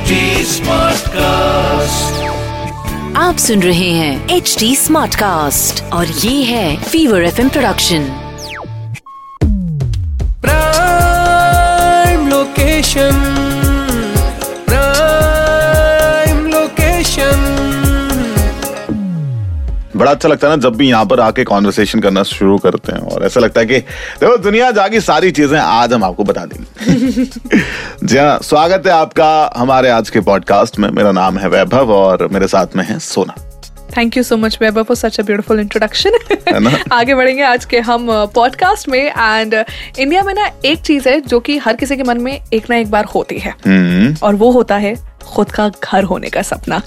HD cast आप सुन रहे हैं एच डी स्मार्ट कास्ट और ये है Fever F production prime location बड़ा अच्छा लगता है ना जब भी यहाँ पर आके कॉन्वर्सेशन करना शुरू करते हैं। और ऐसा लगता है कि देखो दुनिया जागी सारी चीज़ें आज हम आपको बता देंगे। जी हाँ स्वागत है आपका हमारे आज के पॉडकास्ट में। मेरा नाम है वैभव और मेरे साथ में है Sona. Thank you so much weber for such a beautiful introduction आगे बढ़ेंगे आज के हम पॉडकास्ट में। एंड इंडिया में ना एक चीज़ है जो कि हर किसी के मन में एक ना एक बार होती है। हम्म। और वो होता है खुद का घर होने का सपना।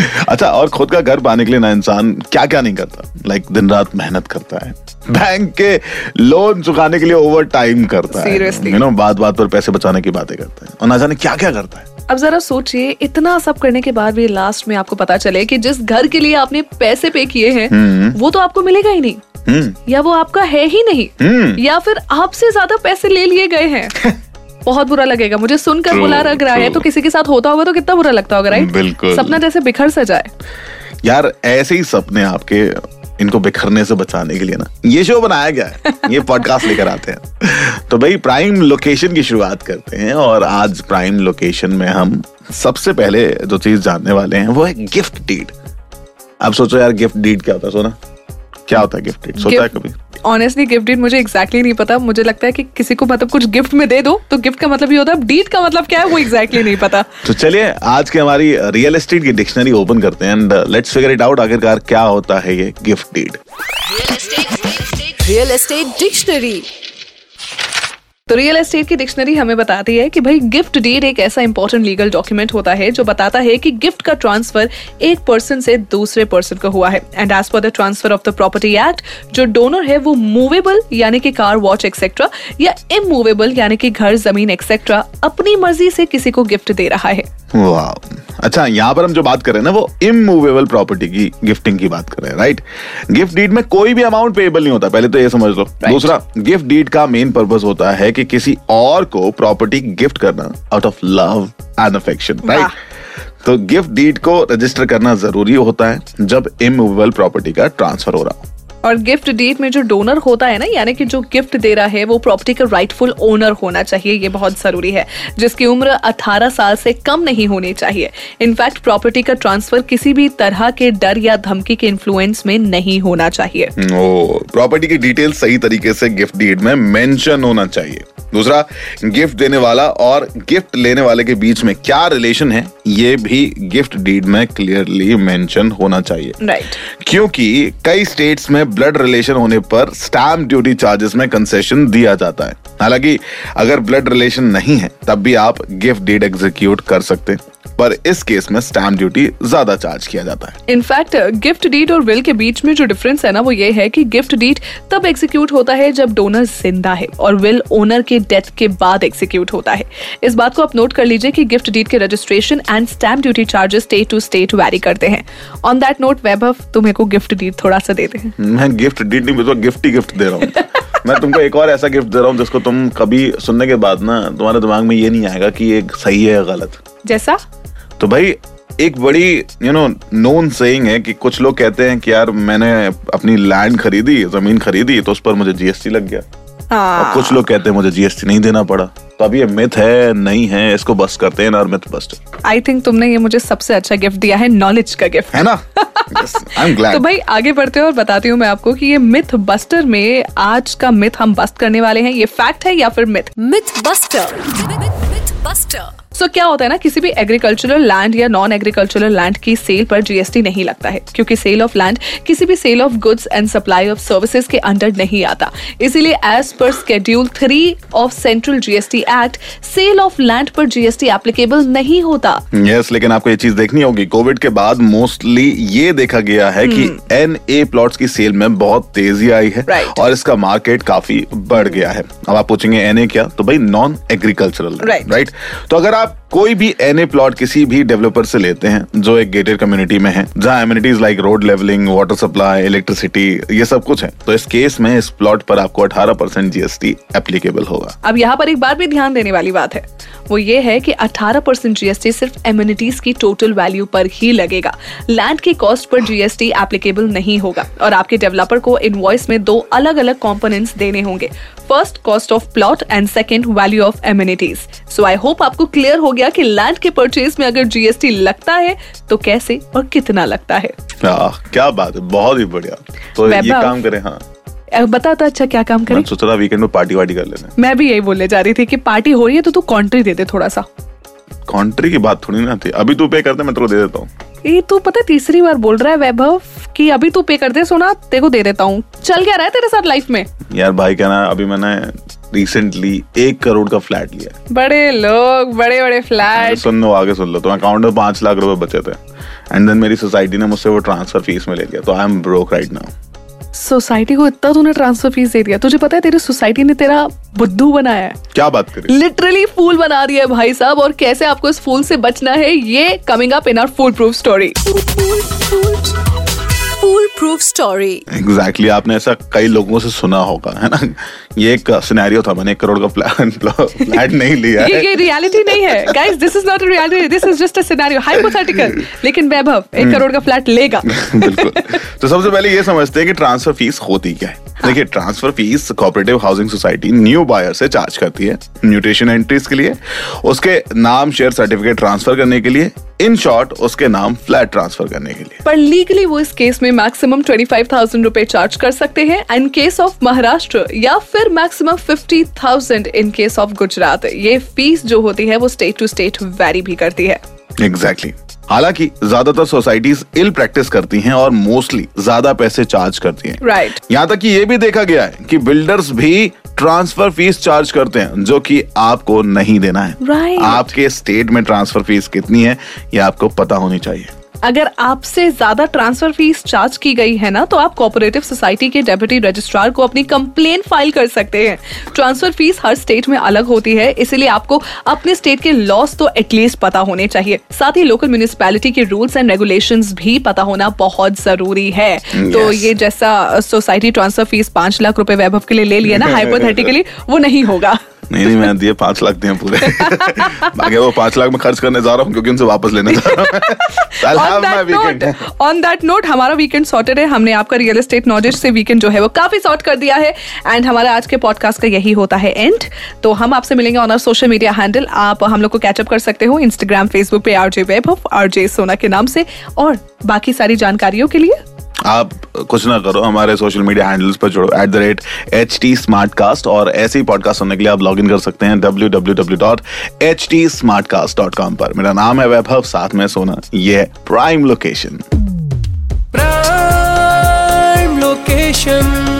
अच्छा और खुद का घर पाने के लिए ना इंसान क्या क्या नहीं करता? लाइक दिन रात मेहनत करता है। बैंक के लोन चुकाने के लिए ओवर टाइम करता है। Seriously. यू नो बात बात पर पैसे बचाने की बातें करता है। और ना जाने क्या क्या करता है। अब जरा सोचिए इतना सब करने के बाद भी लास्ट में आपको पता चले कि जिस घर के लिए आपने पैसे पे किए हैं वो तो आपको मिलेगा ही नहीं। हम्म। या वो आपका है ही नहीं। हम्म। या फिर आपसे ज़्यादा पैसे ले लिए गए हैं। बहुत बुरा लगेगा। मुझे सुनकर True, बुरा लग रहा है। तो किसी के साथ होता होगा तो कितना बुरा लगता होगा राइट बिल्कुल। सपना जैसे बिखर सा जाए। यार ऐसे ही सपने आपके इनको बिखरने से बचाने के लिए ना ये शो बनाया गया है। ये पॉडकास्ट लेकर आते हैं। तो भाई प्राइम लोकेशन की शुरुआत करते हैं और आज प्राइम लोकेशन में हम सबसे पहले जो चीज़ जानने वाले हैं वो है गिफ्ट डीड अब सोचो यार गिफ्ट डीड क्या होता है? सोना। क्या होता है गिफ्ट डीड सोचा है कभी? ऑनेस्टली गिफ्ट डीड मुझे एग्जैक्टली exactly नहीं पता। मुझे लगता है कि किसी को मतलब कुछ गिफ्ट में दे दो तो गिफ्ट का मतलब ये होता है डीड का मतलब क्या है वो एग्जैक्टली exactly नहीं पता। तो चलिए आज की हमारी रियल एस्टेट की डिक्शनरी ओपन करते हैं and let's figure it out आखिरकार क्या होता है ये gift deed real estate dictionary तो रियल एस्टेट की डिक्शनरी हमें बताती है कि भाई गिफ्ट डीड एक ऐसा इंपॉर्टेंट लीगल डॉक्यूमेंट होता है जो बताता है कि गिफ्ट का ट्रांसफ़र एक पर्सन से दूसरे पर्सन को हुआ है। And as per the transfer of the property act जो डोनर है वो मूवेबल यानी कि कार वॉच एक्सेट्रा या इमूवेबल यानी कि घर ज़मीन एक्सेट्रा अपनी मर्ज़ी से किसी को गिफ्ट दे रहा है। अच्छा यहाँ पर हम जो बात कर रहे हैं ना वो इमूवेबल प्रॉपर्टी की गिफ्टिंग की बात कर रहे हैं राइट गिफ्ट डीड में कोई भी अमाउंट पेएबल नहीं होता पहले तो ये समझ लो। दूसरा गिफ्ट डीड का मेन पर्पस होता है कि किसी और को प्रॉपर्टी गिफ्ट करना out of love and affection right तो गिफ्ट डीड को रजिस्टर करना ज़रूरी होता है जब इमूवेबल प्रॉपर्टी का ट्रांसफ़र हो रहा हो। और गिफ्ट डीड में जो डोनर होता है ना यानी कि जो गिफ्ट दे रहा है वो प्रॉपर्टी का राइटफुल ओनर होना चाहिए ये बहुत ज़रूरी है जिसकी उम्र 18 साल से कम नहीं होनी चाहिए। इनफैक्ट प्रॉपर्टी का ट्रांसफ़र किसी भी तरह के डर या धमकी के इन्फ्लुएंस में नहीं होना चाहिए। प्रॉपर्टी की डिटेल सही तरीके से गिफ्ट डीड में मेंशन होना चाहिए। दूसरा गिफ्ट देने वाला और गिफ्ट लेने वाले के बीच में क्या रिलेशन है? ये भी गिफ्ट डीड में क्लियरली मेंशन होना चाहिए। राइट क्योंकि कई स्टेट्स में ब्लड रिलेशन होने पर स्टैम्प ड्यूटी चार्जेस में कंसेशन दिया जाता है। हालाँकि अगर ब्लड रिलेशन नहीं है तब भी आप गिफ्ट डीड एग्जीक्यूट कर सकते हैं। पर इस केस में स्टैम्प ड्यूटी ज़्यादा चार्ज किया जाता है। इनफैक्ट गिफ्ट डीड और विल के बीच में जो डिफरेंस है ना वो ये है कि गिफ्ट डीड तब एग्जीक्यूट होता है जब डोनर ज़िंदा है और विल ओनर के डेथ के बाद एग्जीक्यूट होता है। इस बात को आप नोट कर लीजिए कि गिफ्ट डीड के registration and stamp duty charges state to state vary करते हैं। ऑन दैट नोट वैभव तुम्हें को गिफ्ट डीड थोड़ा सा देते हैं मैं गिफ्ट डीड नहीं तो गिफ्ट ही गिफ्ट दे रहा हूँ। मैं तुमको एक और ऐसा गिफ्ट दे रहा हूँ जिसको तुम कभी सुनने के बाद ना तुम्हारे दिमाग में ये नहीं आएगा कि ये सही है या गलत। जैसा? तो भाई एक बड़ी यू नो नोन सेइंग है कि कुछ लोग कहते हैं कि यार मैंने अपनी लैंड खरीदी ज़मीन खरीदी तो उस पर मुझे जीएसटी लग गया। और हाँ। कुछ लोग कहते हैं मुझे जीएसटी नहीं देना पड़ा। तो अब ये मिथ है नहीं है इसको बस करते हैं मिथ बस्ट आई थिंक तुमने ये मुझे सबसे अच्छा गिफ्ट दिया है नॉलेज का गिफ्ट है ना? Yes, तो भाई आगे बढ़ते हैं और बताती हूँ मैं आपको कि ये मिथ बस्टर में आज का मिथ हम बस्ट करने वाले हैं। ये फैक्ट है या फिर myth myth buster myth buster so क्या होता है ना किसी भी एग्रीकल्चरल लैंड या नॉन एग्रीकल्चरल लैंड की सेल पर जीएसटी नहीं लगता है क्योंकि सेल ऑफ़ लैंड किसी भी sale of goods and supply of services के अंडर नहीं आता। इसीलिए as per schedule three of central GST act sale of land पर जीएसटी एप्लीकेबल नहीं होता। यस yes, लेकिन आपको ये चीज़ देखनी होगी कोविड के बाद मोस्टली ये देखा गया है कि एन ए प्लॉट्स की सेल में बहुत तेज़ी आई है Right. और इसका मार्केट काफ़ी बढ़ गया है। अब आप पूछेंगे एन ए क्या? तो भाई नॉन एग्रीकल्चरल Right. राइट तो अगर आप कोई भी एनए प्लॉट किसी भी डेवलपर से लेते हैं, जो एक गेटेड कम्युनिटी में है, जहाँ amenities like road levelling water supply electricity ये सब कुछ है तो इस केस में इस प्लॉट पर आपको 18 परसेंट जीएसटी एप्लीकेबल होगा। अब यहाँ पर एक बार भी ध्यान देने वाली बात है। वो ये है कि 18 परसेंट जीएसटी सिर्फ़ एम्यूनिटीज की टोटल वैल्यू पर ही लगेगा। लैंड की कॉस्ट पर जीएसटी एप्लीकेबल नहीं होगा और आपके डेवलपर को इनवॉइस में दो अलग अलग कॉम्पोनेंट्स देने होंगे। First cost of plot and second value of amenities so I hope आपको क्लियर हो गया कि लैंड के परचेज में अगर जीएसटी लगता है तो कैसे और कितना लगता है? आह, क्या बात है बहुत ही बढ़िया। तो ये काम करें हाँ। बता तो अच्छा क्या काम करें सोच रहा वीकेंड में पार्टी वार्टी कर लेना मैं भी यही बोलने जा रही थी कि पार्टी हो रही है तो तू कॉन्ट्री दे दे थोड़ा सा कॉन्ट्री की बात थोड़ी ना थी। अभी तू पे करते मैं तेरे को दे देता हूँ। ये तू पता है तीसरी बार बोल रहा है वैभव कि अभी तू पे कर दे सोना तेरे को दे देता हूँ। चल क्या रहा है तेरे साथ लाइफ में? यार भाई कहना अभी मैंने रिसेंटली एक करोड़ का फ्लैट लिया बड़े लोग बड़े बड़े फ्लैट सुन लो आगे सुन लो। तो अकाउंट में पाँच लाख रुपए बचे थे। एंड देन मेरी सोसाइटी ने मुझसे वो ट्रांसफ़र फ़ीस में ले लिया। तो I am broke right now society को इतना तूने ट्रांसफ़र फ़ीस दे दिया। तुझे पता है तेरी सोसाइटी ने तेरा बुद्धू बनाया है। क्या बात करें? लिटरली फूल बना दिया है भाई साहब और कैसे आपको इस फूल से बचना है ये coming up in our foolproof story foolproof story exactly आपने ऐसा कई लोगों से सुना होगा है ना? ये एक सिनेरियो था मैंने एक करोड़ का प्लान फ्लैट नहीं लिया ये ये रियलिटी नहीं है। Guys this is not a reality this is just a scenario hypothetical लेकिन वैभव एक करोड़ का फ्लैट लेगा। बिल्कुल। तो सबसे पहले ये समझते हैं कि ट्रांसफ़र फ़ीस होती क्या है। देखिए transfer fees cooperative housing society new buyer से चार्ज करती है म्यूटेशन एंट्रीज के लिए उसके नाम शेयर सर्टिफिकेट ट्रांसफ़र करने के लिए इन शॉर्ट उसके नाम फ्लैट ट्रांसफ़र करने के लिए। पर लीगली वो इस केस में मैक्सिमम ट्वेंटी फाइव थाउज़ेंड रुपए चार्ज कर सकते हैं इन केस ऑफ़ महाराष्ट्र या फिर maximum fifty thousand in case of Gujarat ये फ़ीस जो होती है वो स्टेट टू स्टेट वेरी भी करती है एग्जैक्टली exactly. हालाँकि ज़्यादातर सोसाइटीज इल प्रैक्टिस करती हैं और मोस्टली ज़्यादा पैसे चार्ज करती हैं राइट right. यहाँ तक कि ये भी देखा गया है कि बिल्डर्स भी ट्रांसफ़र फ़ीस चार्ज करते हैं जो कि आपको नहीं देना है Right. आपके स्टेट में ट्रांसफ़र फ़ीस कितनी है ये आपको पता होनी चाहिए अगर आपसे ज़्यादा ट्रांसफ़र फ़ीस चार्ज की गई है ना तो आप कोऑपरेटिव सोसाइटी के डेप्यूटी रजिस्ट्रार को अपनी कंप्लेन फ़ाइल कर सकते हैं। ट्रांसफ़र फ़ीस हर स्टेट में अलग होती है इसलिए आपको अपने स्टेट के लॉस तो एटलीस्ट पता होने चाहिए। साथ ही लोकल म्यूनिसपैलिटी के रूल्स एंड रेगुलेशन भी पता होना बहुत ज़रूरी है। Yes. तो ये जैसा सोसाइटी ट्रांसफ़र फ़ीस पाँच लाख रुपए वैभव के लिए ले लिया ना हाइपोथेटिकली वो नहीं होगा। नहीं नहीं मैं दिए पाँच लाख दिए पूरे। बाकी वो पाँच लाख में खर्च करने जा रहा हूँ क्योंकि उनसे वापस लेने जा रहा हूँ। ऑन दैट नोट हमारा वीकेंड सॉर्टेड है। हमने आपका रियल एस्टेट नॉलेज से वीकेंड जो है वो काफ़ी सॉर्ट कर दिया है। एंड हमारा आज के पॉडकास्ट का यही होता है एंड तो हम आपसे मिलेंगे on our social media handle आप हम लोग को कैचअप कर सकते हो इंस्टाग्राम फेसबुक पे R J Vaibhav R J Sona के नाम से। और बाकी सारी जानकारियों के लिए आप कुछ ना करो, हमारे सोशल मीडिया हैंडल्स पर जोड़ो at the rate H T smart cast और ऐसे ही पॉडकास्ट सुनने के लिए आप लॉग इन कर सकते हैं W W W dot H T smart cast dot com पर मेरा नाम है वैभव, साथ में सोना, ये प्राइम लोकेशन प्राइम location.